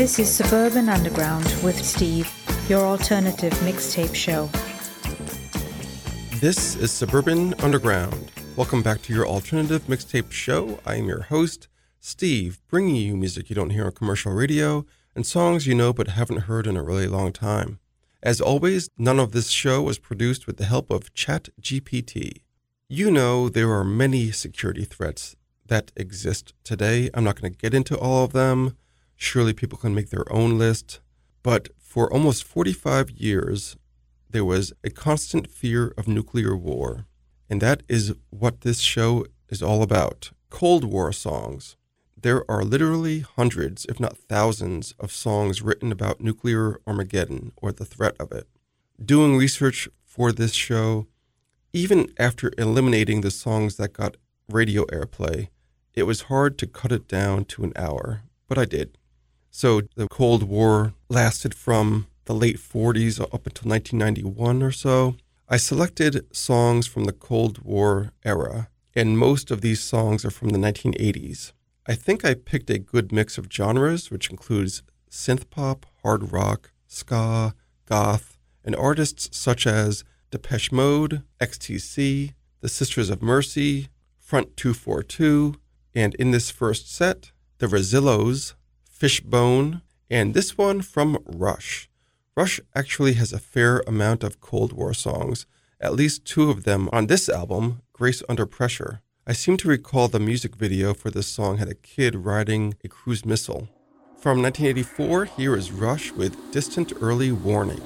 This is Suburban Underground with Steve, your alternative mixtape show. This is Suburban Underground. Welcome back to your alternative mixtape show. I am your host, Steve, bringing you music you don't hear on commercial radio and songs you know but haven't heard in a really long time. As always, none of this show was produced with the help of ChatGPT. You know there are many security threats that exist today. I'm not going to get into all of them. Surely people can make their own list. But for almost 45 years, there was a constant fear of nuclear war. And that is what this show is all about Cold War songs. There are literally hundreds, if not thousands, of songs written about nuclear Armageddon or the threat of it. Doing research for this show, even after eliminating the songs that got radio airplay, it was hard to cut it down to an hour, but I did. So the Cold War lasted from the late 40s up until 1991 or so. I selected songs from the Cold War era, and most of these songs are from the 1980s. I think I picked a good mix of genres, which includes synth pop, hard rock, ska, goth, and artists such as Depeche Mode, XTC, The Sisters of Mercy, Front 242, and in this first set, The Rezillos, Fishbone, and this one from Rush. Rush actually has a fair amount of Cold War songs, at least two of them on this album, Grace Under Pressure. I seem to recall the music video for this song had a kid riding a cruise missile. From 1984, here is Rush with Distant Early Warning.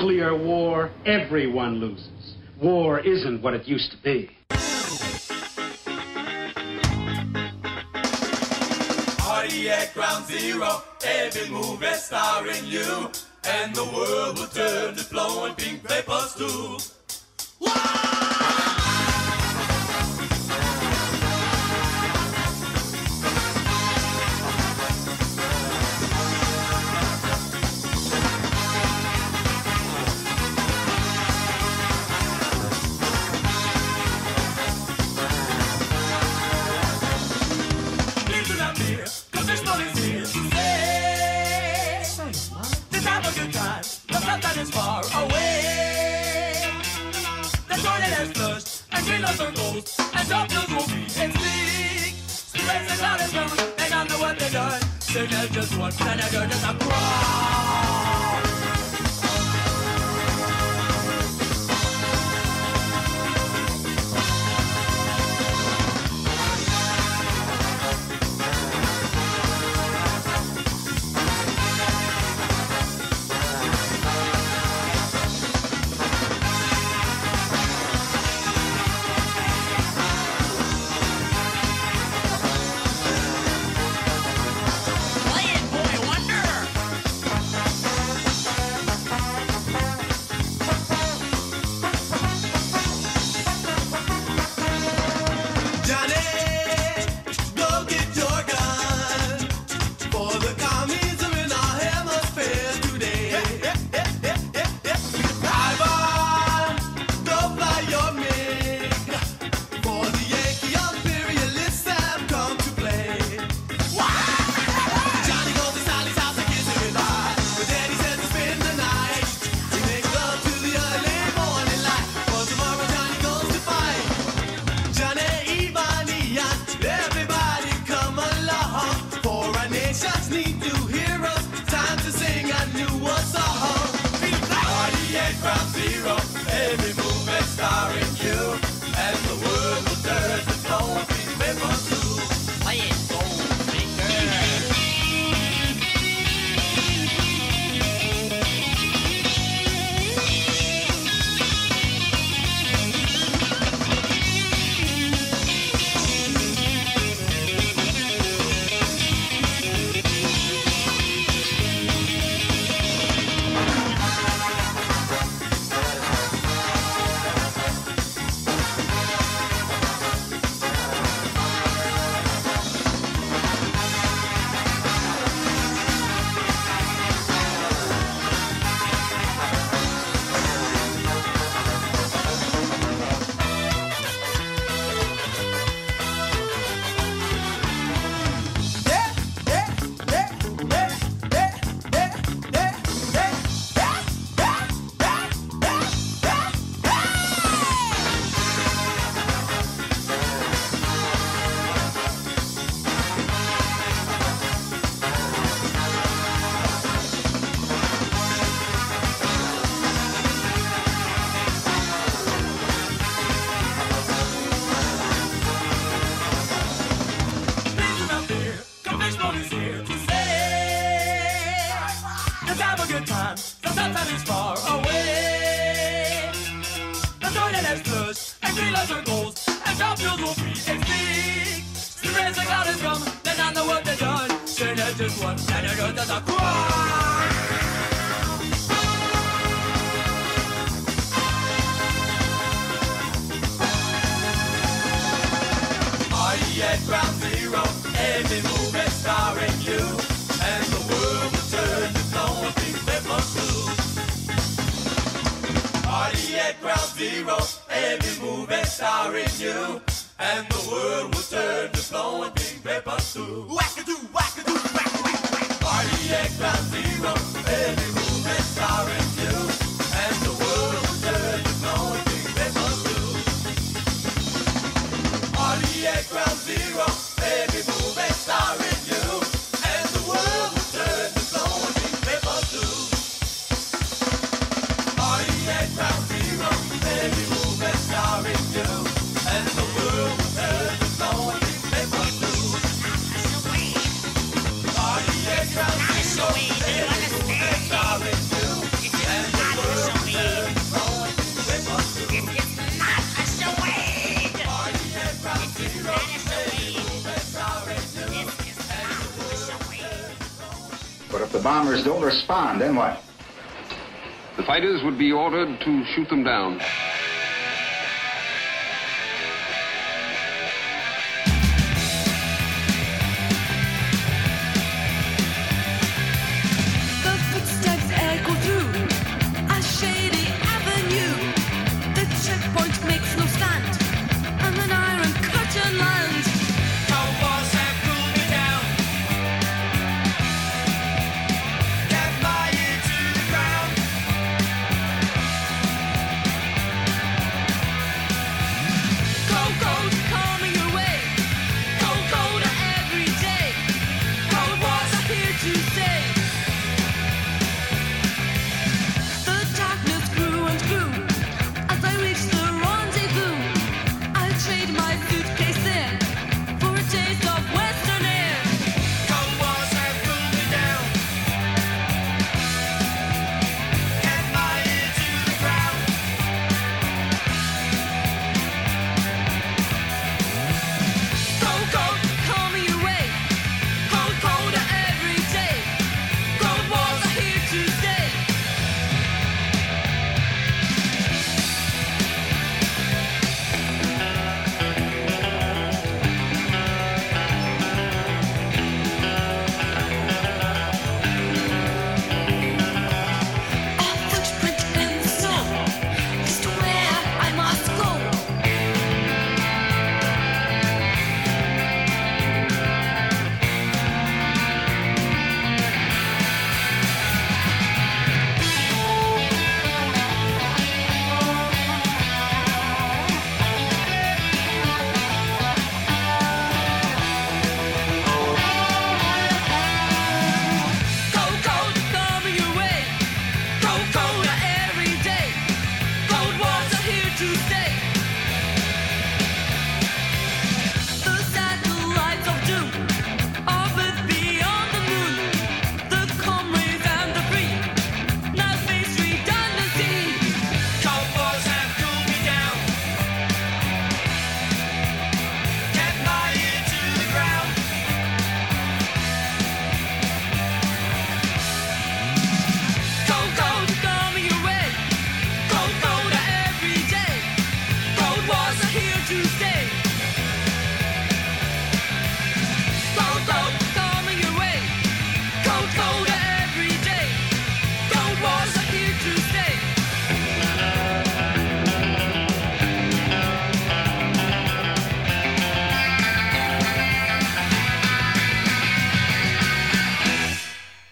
nuclear war, everyone loses. War isn't what it used to be. Party at Ground Zero, every movie starring you, and the world will turn to flowing pink vapors too. to know just what Canada just a cry slow and big paper too. Wackadoo. The bombers don't respond, then what? The fighters would be ordered to shoot them down.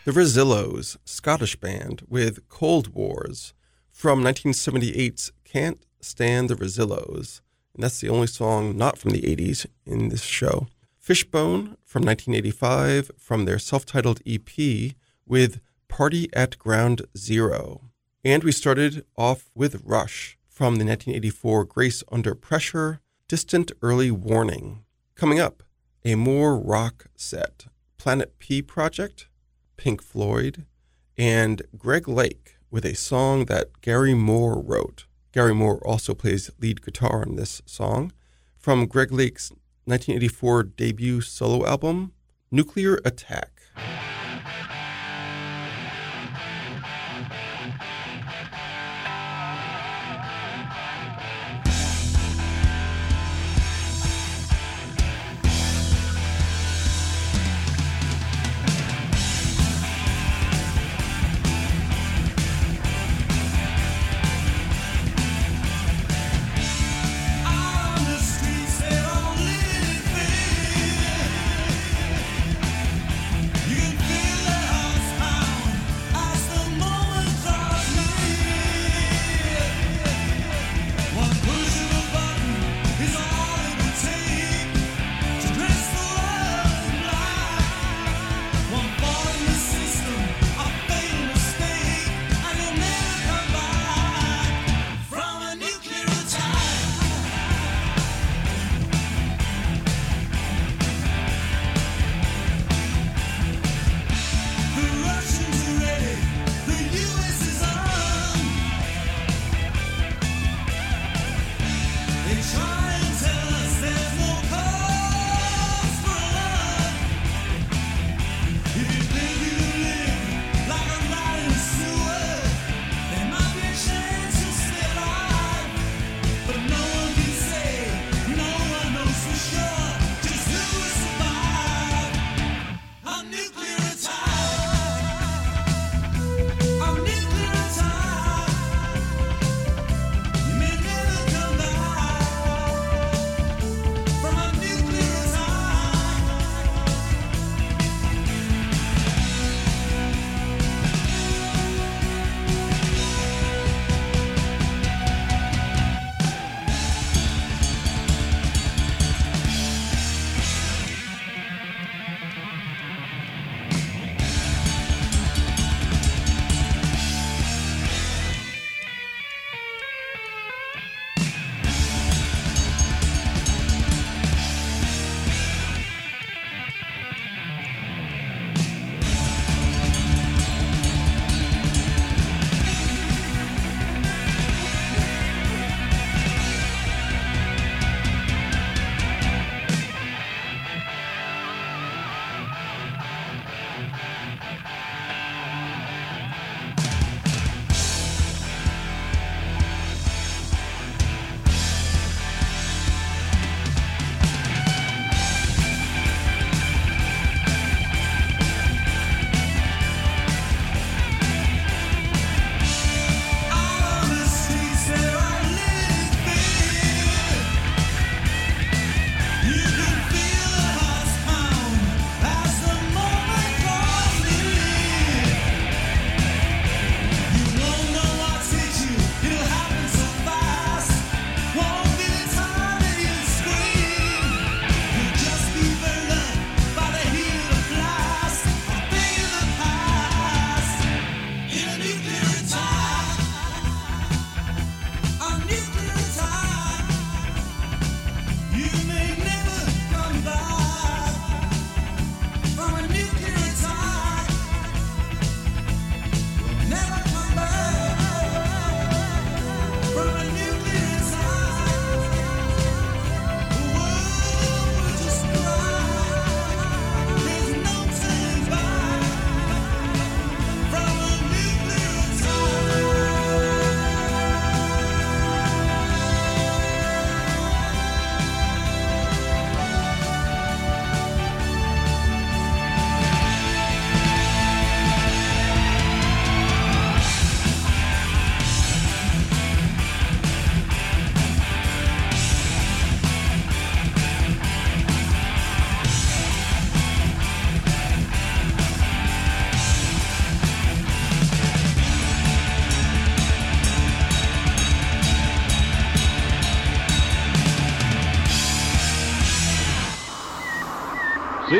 The Rezillos, Scottish band with Cold Wars from 1978's Can't Stand the Rezillos. And that's the only song not from the 80s in this show. Fishbone from 1985 from their self titled EP with Party at Ground Zero. And we started off with Rush from the 1984 Grace Under Pressure Distant Early Warning. Coming up, a more rock set Planet P Project, Pink Floyd, and Greg Lake with a song that Gary Moore wrote. Gary Moore also plays lead guitar on this song from Greg Lake's 1984 debut solo album, Nuclear Attack.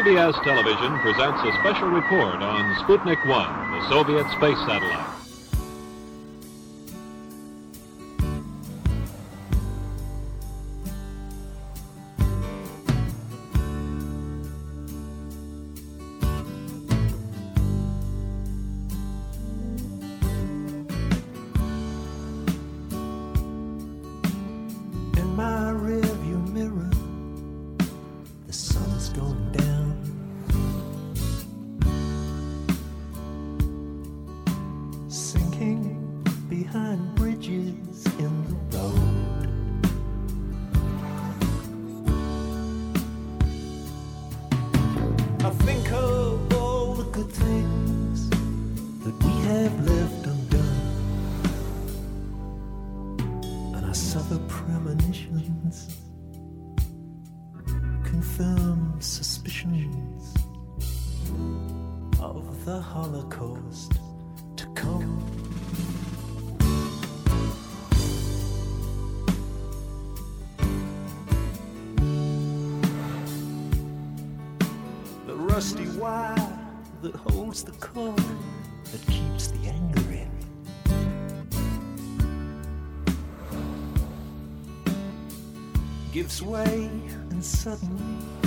CBS Television presents a special report on Sputnik 1, the Soviet space satellite. the core that keeps the anger in. Gives way, and suddenly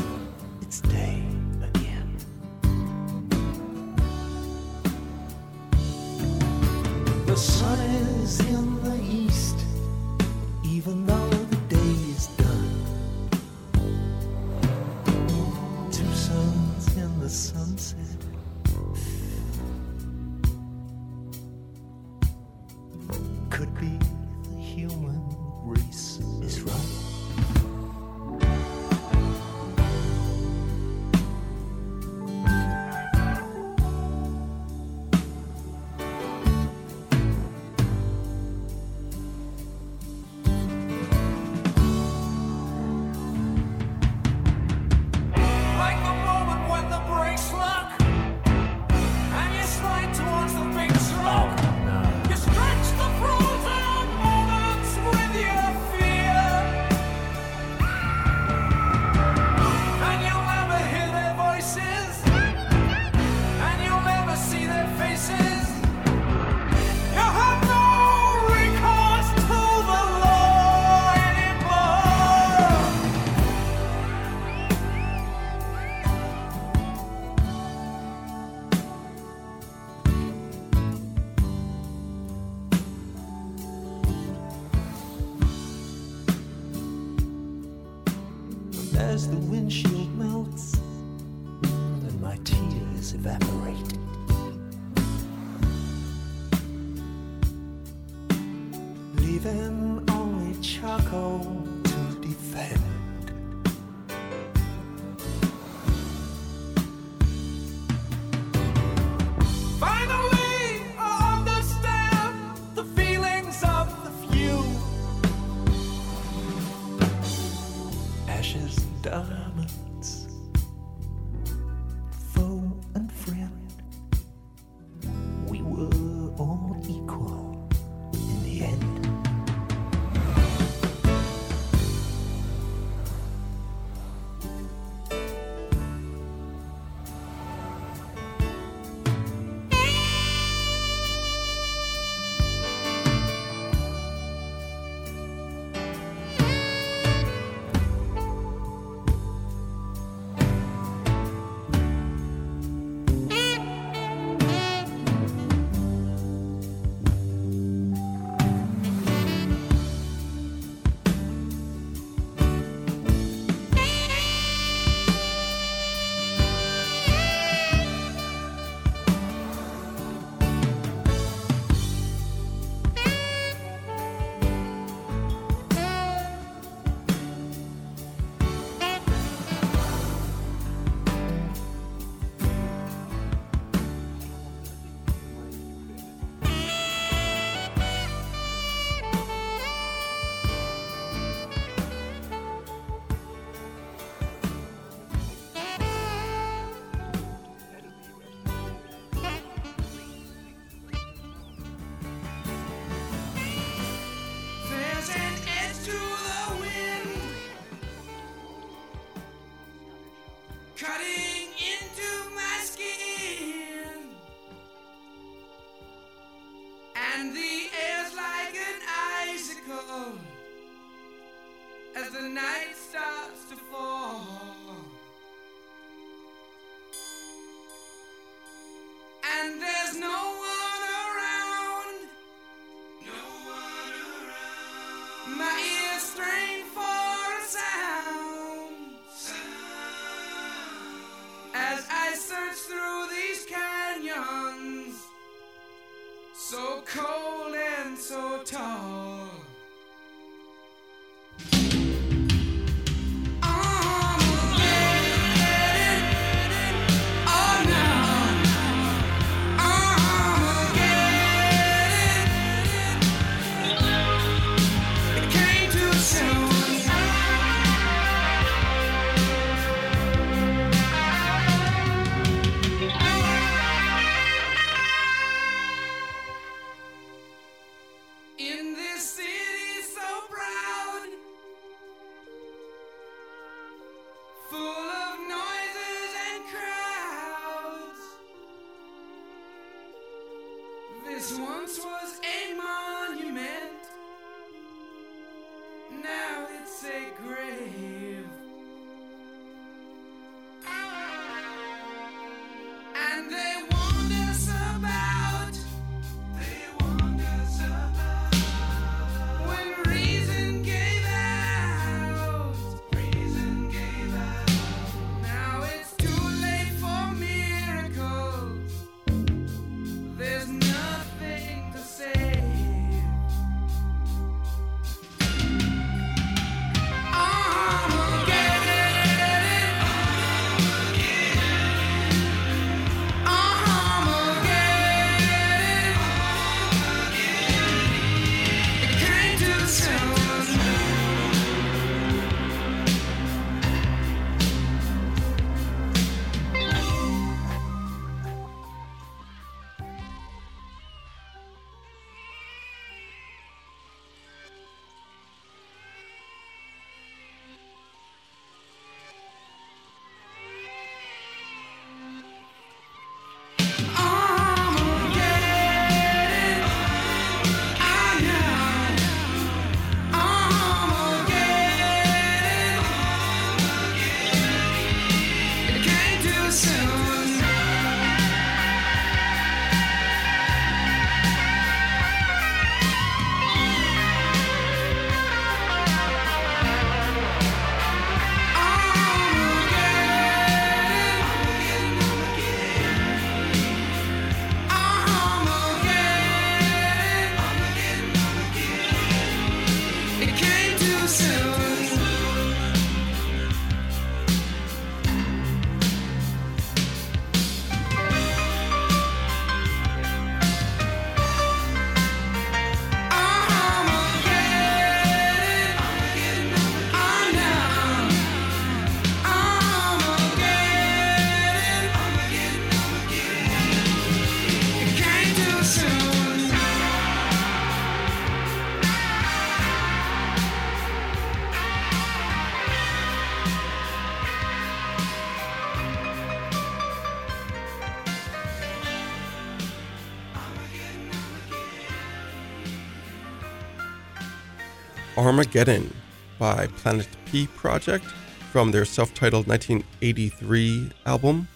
Armageddon by Planet P Project from their self titled 1983 album.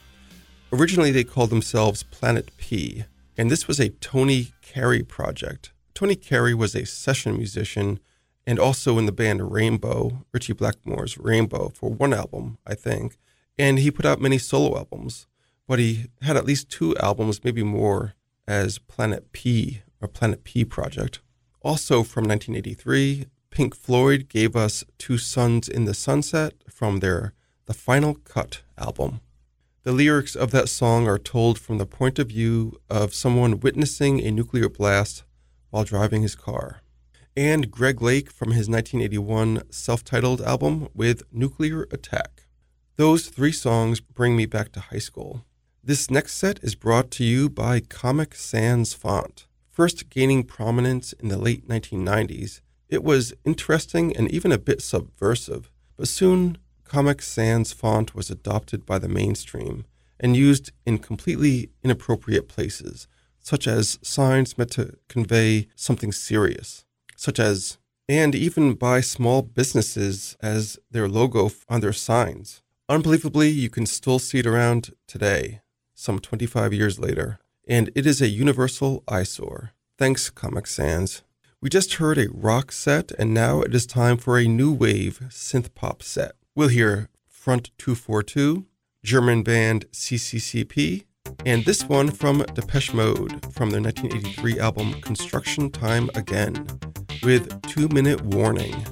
Originally, they called themselves Planet P, and this was a Tony Carey project. Tony Carey was a session musician and also in the band Rainbow, Ritchie Blackmore's Rainbow, for one album, I think. And he put out many solo albums, but he had at least two albums, maybe more, as Planet P or Planet P Project. Also from 1983, Pink Floyd gave us Two Suns in the Sunset from their The Final Cut album. The lyrics of that song are told from the point of view of someone witnessing a nuclear blast while driving his car. And Greg Lake from his 1981 self titled album with Nuclear Attack. Those three songs bring me back to high school. This next set is brought to you by Comic Sans Font. First gaining prominence in the late 1990s, it was interesting and even a bit subversive, but soon Comic Sans font was adopted by the mainstream and used in completely inappropriate places, such as signs meant to convey something serious, such as, and even by small businesses as their logo on their signs. Unbelievably, you can still see it around today, some 25 years later, and it is a universal eyesore. Thanks, Comic Sans. We just heard a rock set, and now it is time for a new wave synth pop set. We'll hear Front 242, German band CCCP, and this one from Depeche Mode from their 1983 album Construction Time Again with Two Minute Warning.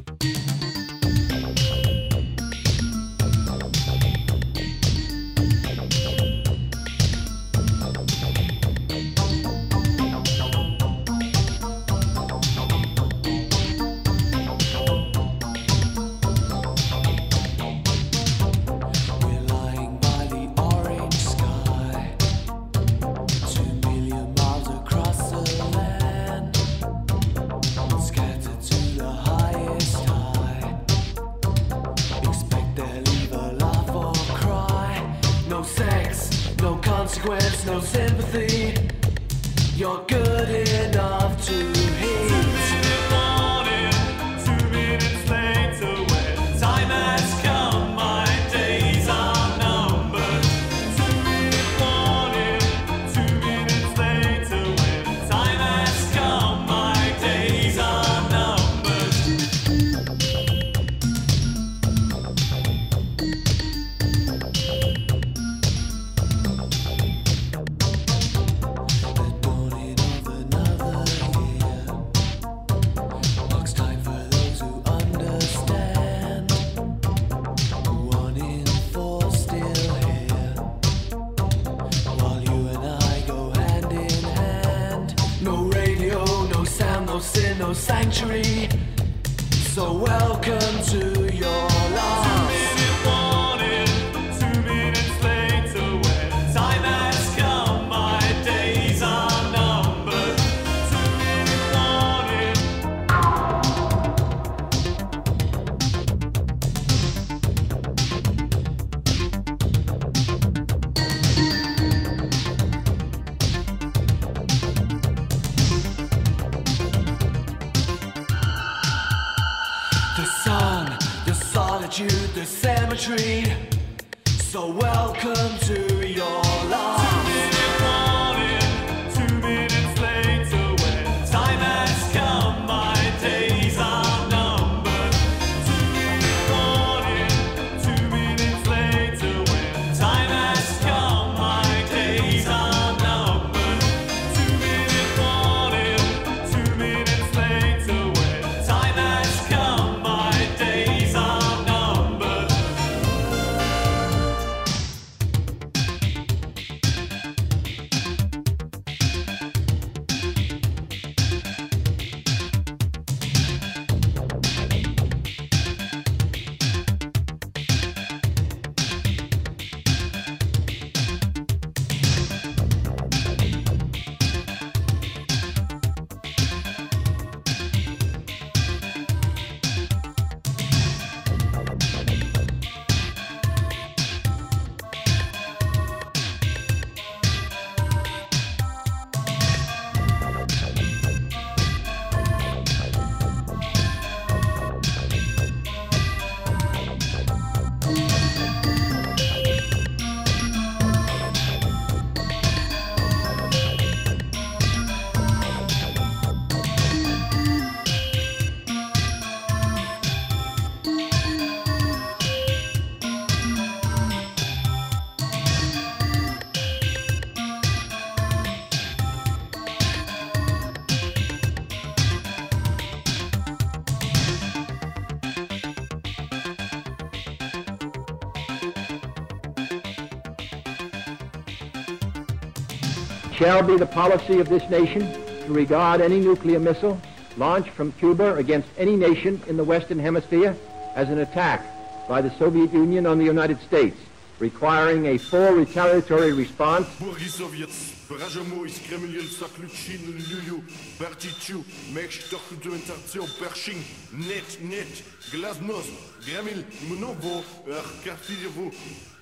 shall be the policy of this nation to regard any nuclear missile launched from Cuba against any nation in the Western Hemisphere as an attack by the Soviet Union on the United States, requiring a full retaliatory response Борисовец, Бражамой, Кремлин, Заключин, Люлю, Бартичу, Мештох, Дюментацио, Першин, Нет, Нет, Глазнос, Грамил, Мново, Аркафиеву,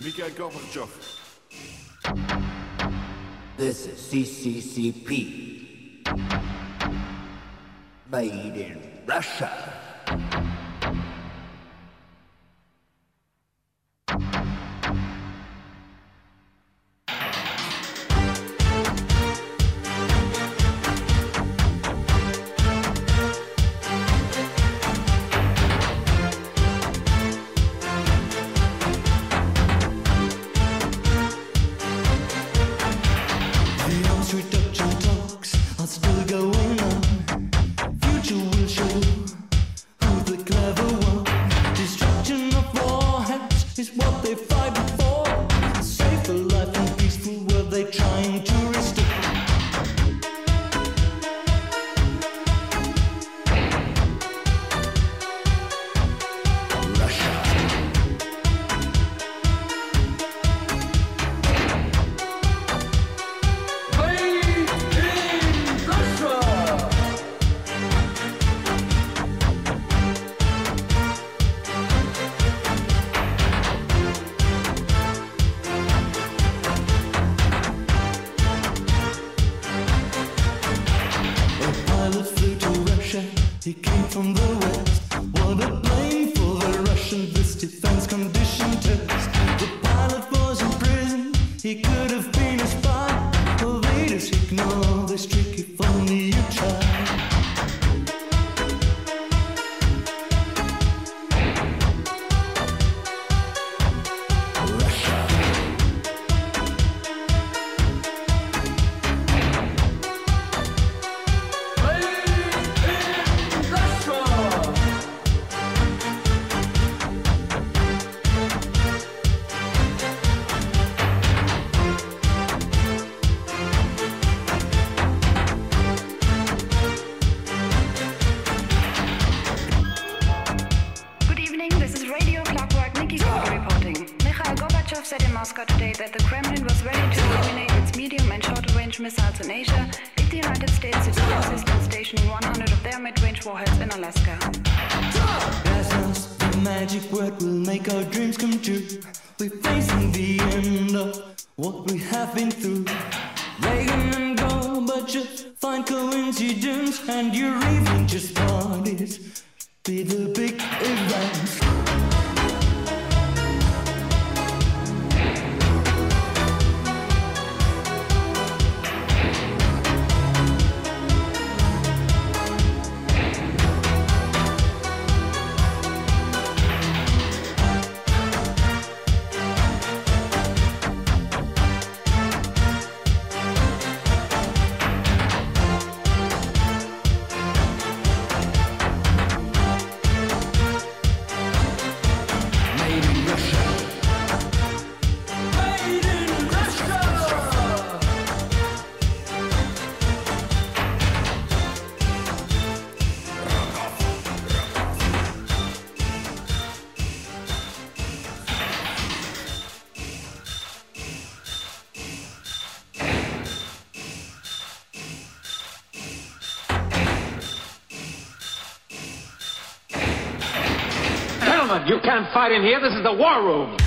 Mikhail Gorbachev. This is CCCP. Made in Russia. Missiles in Asia if the United States civilian systems stationing 100 of their mid-range warheads in Alaska. Glasnost, the magic word will make our dreams come true. We're facing the end of what we have been through. Reagan and Gorbachev find coincidence, and your evening just parties be the big events. In here. This is the war room.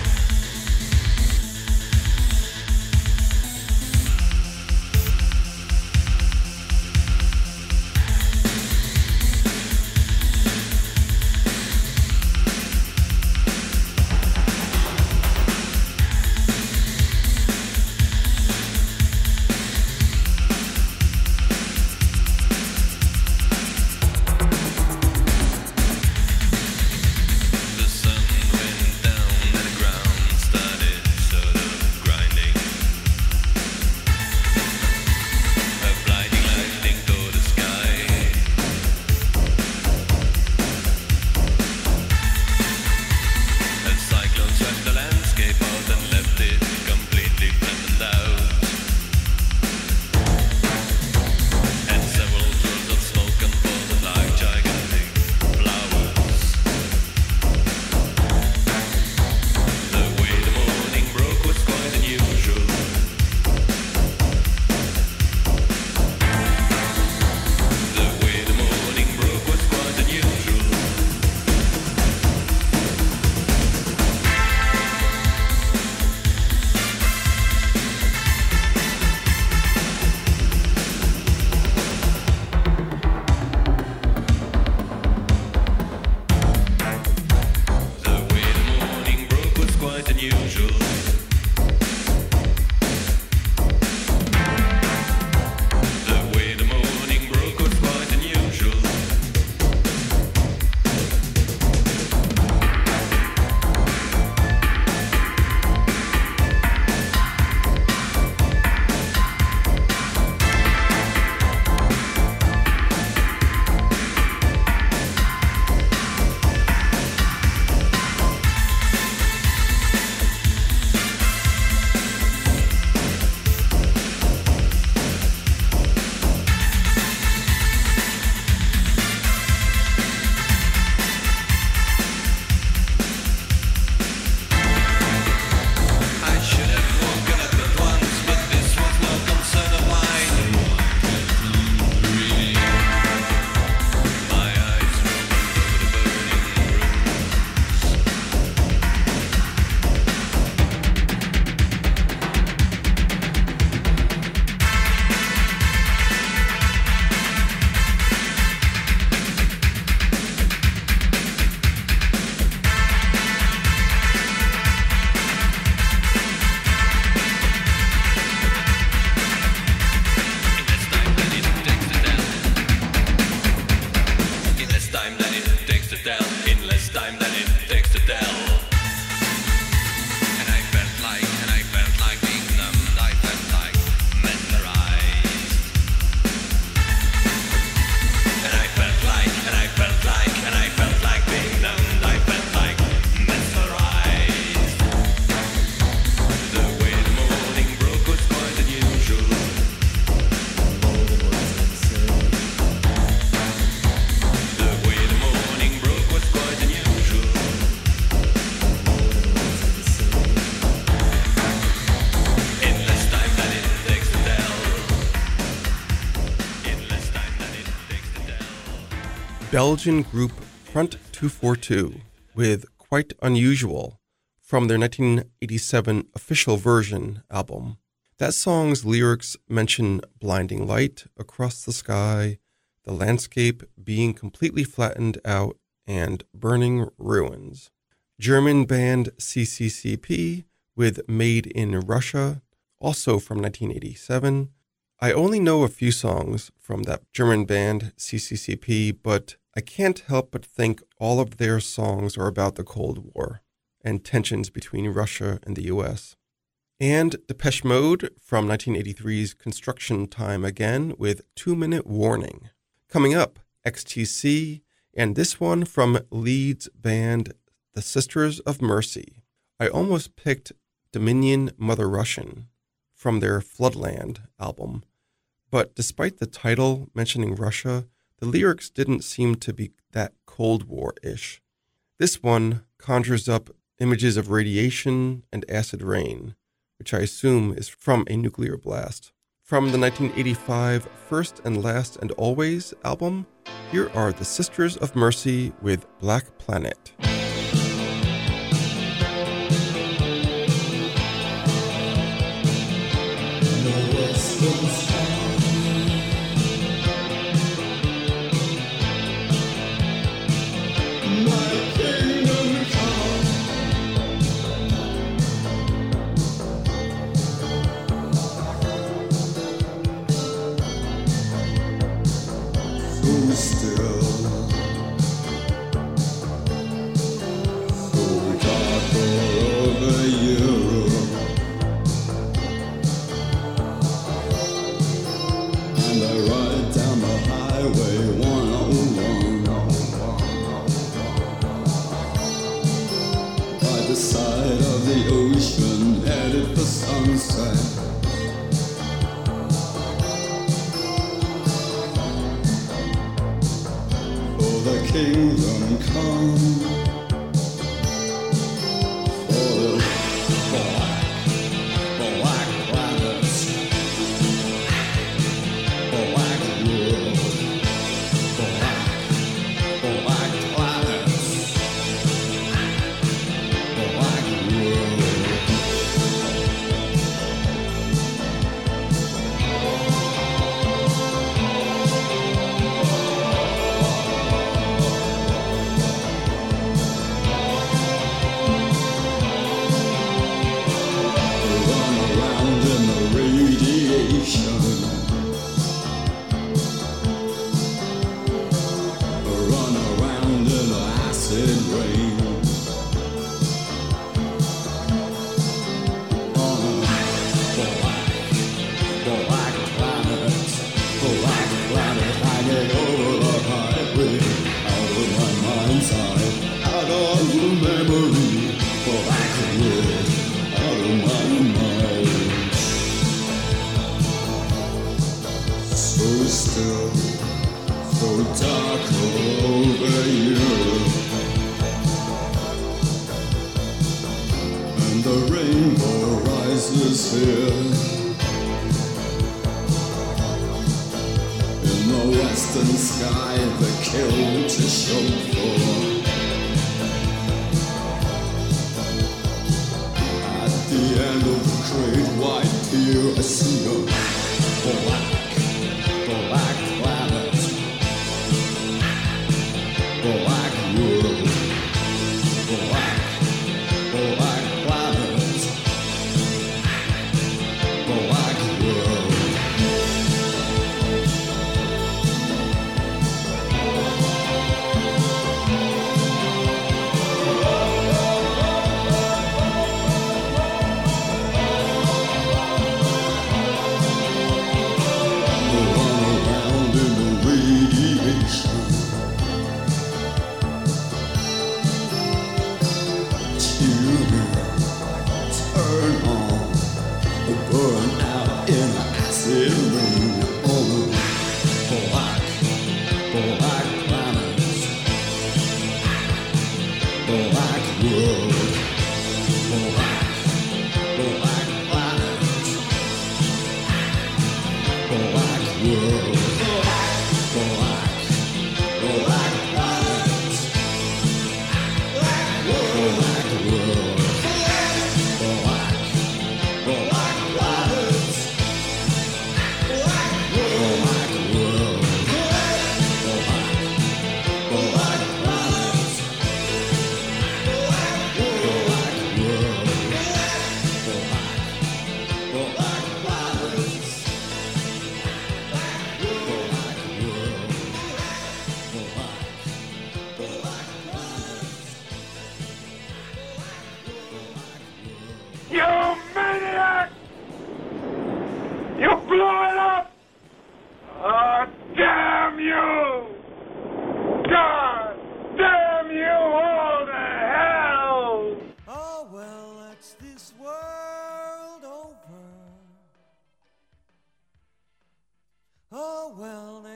Belgian group Front 242 with Quite Unusual from their 1987 official version album. That song's lyrics mention blinding light across the sky, the landscape being completely flattened out, and burning ruins. German band CCCP with Made in Russia, also from 1987. I only know a few songs from that German band CCCP, but I can't help but think all of their songs are about the Cold War and tensions between Russia and the US. And Depeche Mode from 1983's Construction Time Again with Two Minute Warning. Coming up, XTC, and this one from Leeds band The Sisters of Mercy. I almost picked Dominion Mother Russia from their Floodland album, but despite the title mentioning Russia, the lyrics didn't seem to be that Cold War ish. This one conjures up images of radiation and acid rain, which I assume is from a nuclear blast. From the 1985 First and Last and Always album, here are the Sisters of Mercy with Black Planet. Sunset. for the kingdom come. Black world,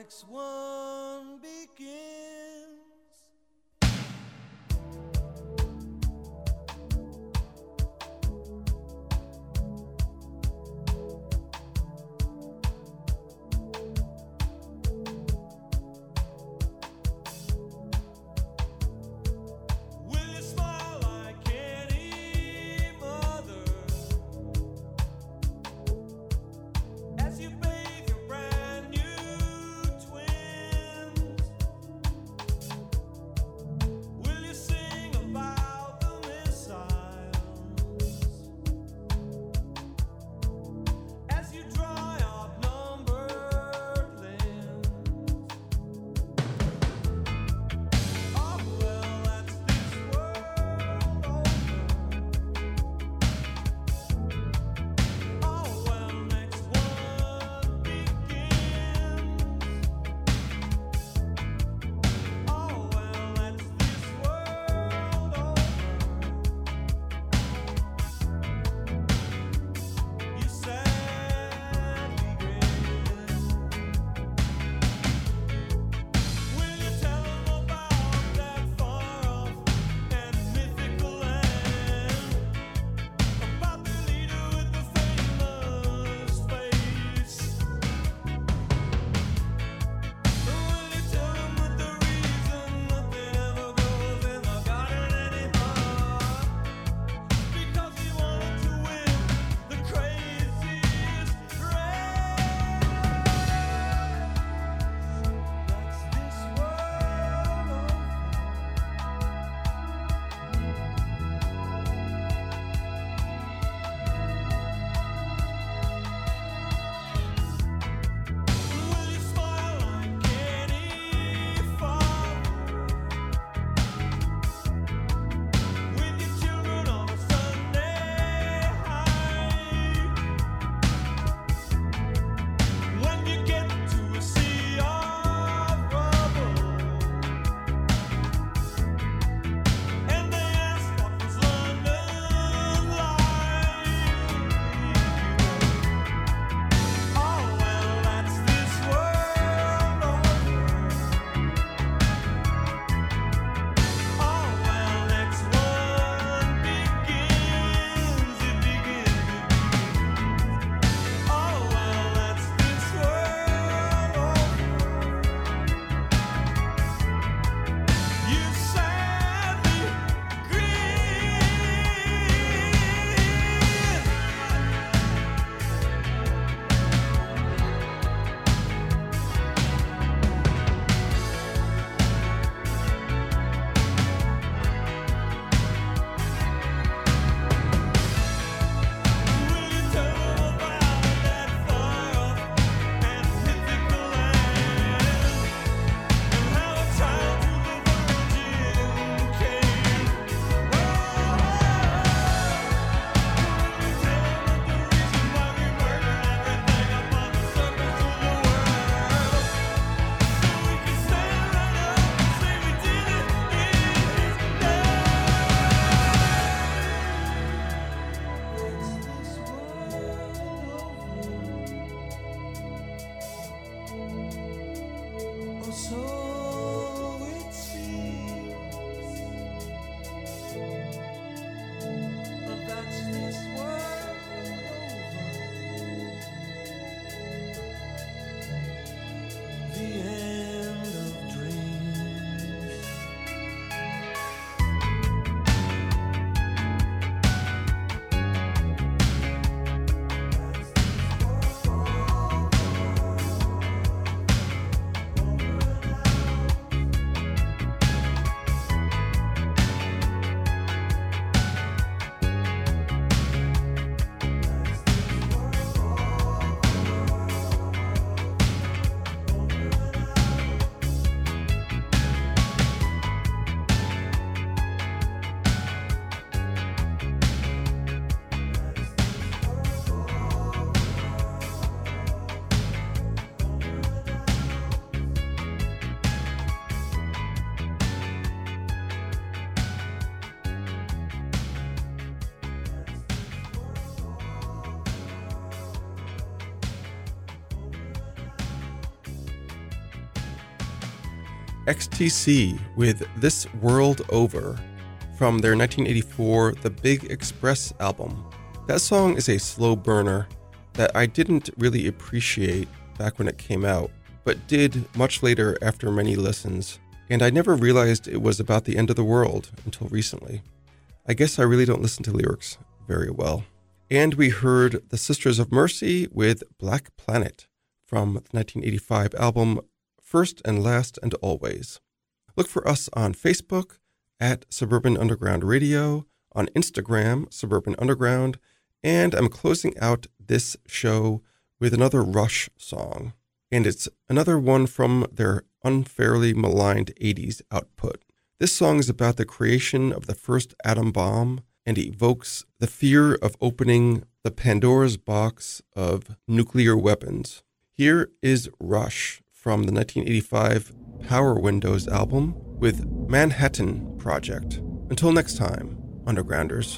next one XTC with This World Over from their 1984 The Big Express album. That song is a slow burner that I didn't really appreciate back when it came out, but did much later after many listens, and I never realized it was about the end of the world until recently. I guess I really don't listen to lyrics very well. And we heard The Sisters of Mercy with Black Planet from the 1985 album First and Last and Always. Look for us on Facebook at Suburban Underground Radio, on Instagram, Suburban Underground, and I'm closing out this show with another Rush song. And it's another one from their unfairly maligned 80s output. This song is about the creation of the first atom bomb and evokes the fear of opening the Pandora's box of nuclear weapons. Here is Rush from the 1985 Power Windows album with Manhattan Project. Until next time, Undergrounders.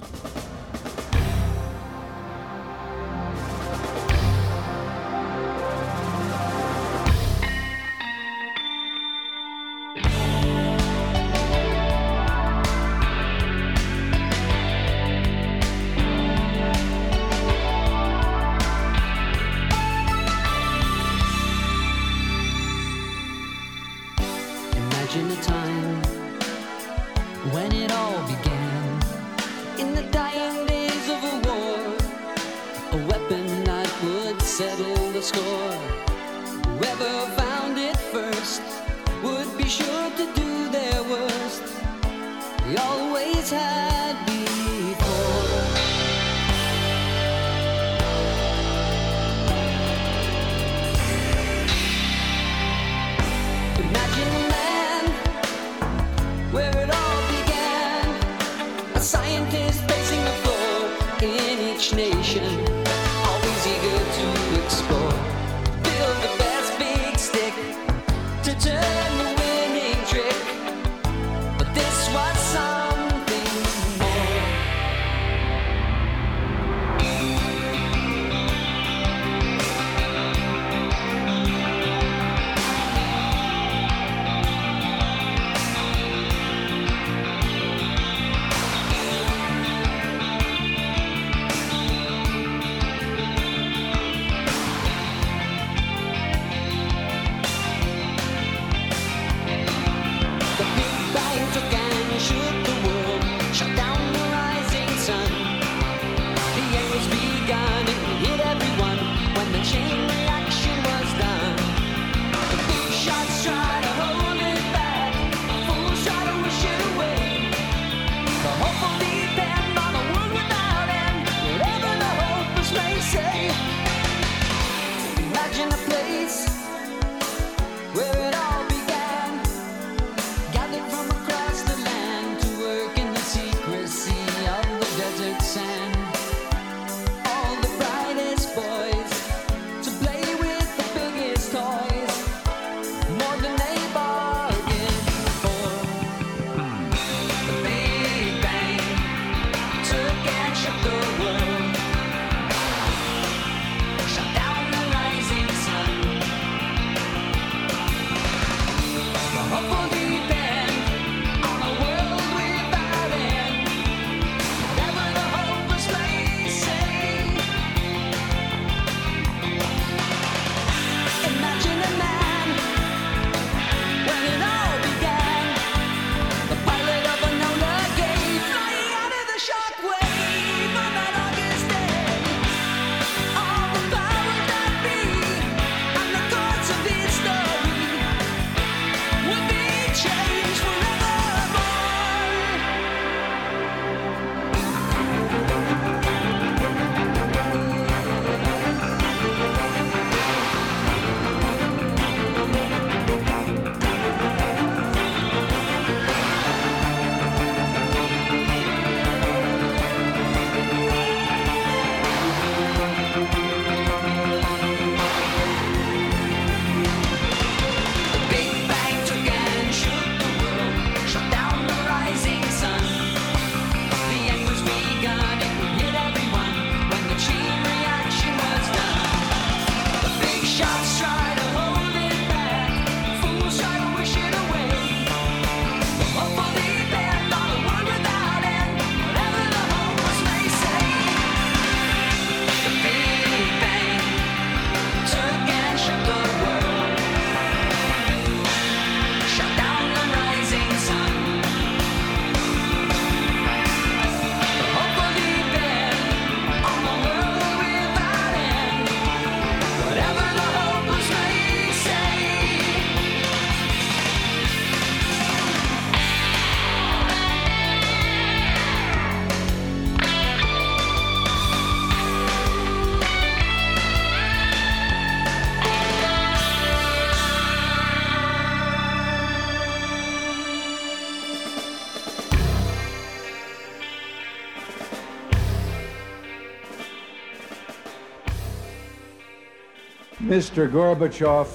Mr. Gorbachev,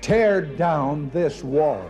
tear down this wall.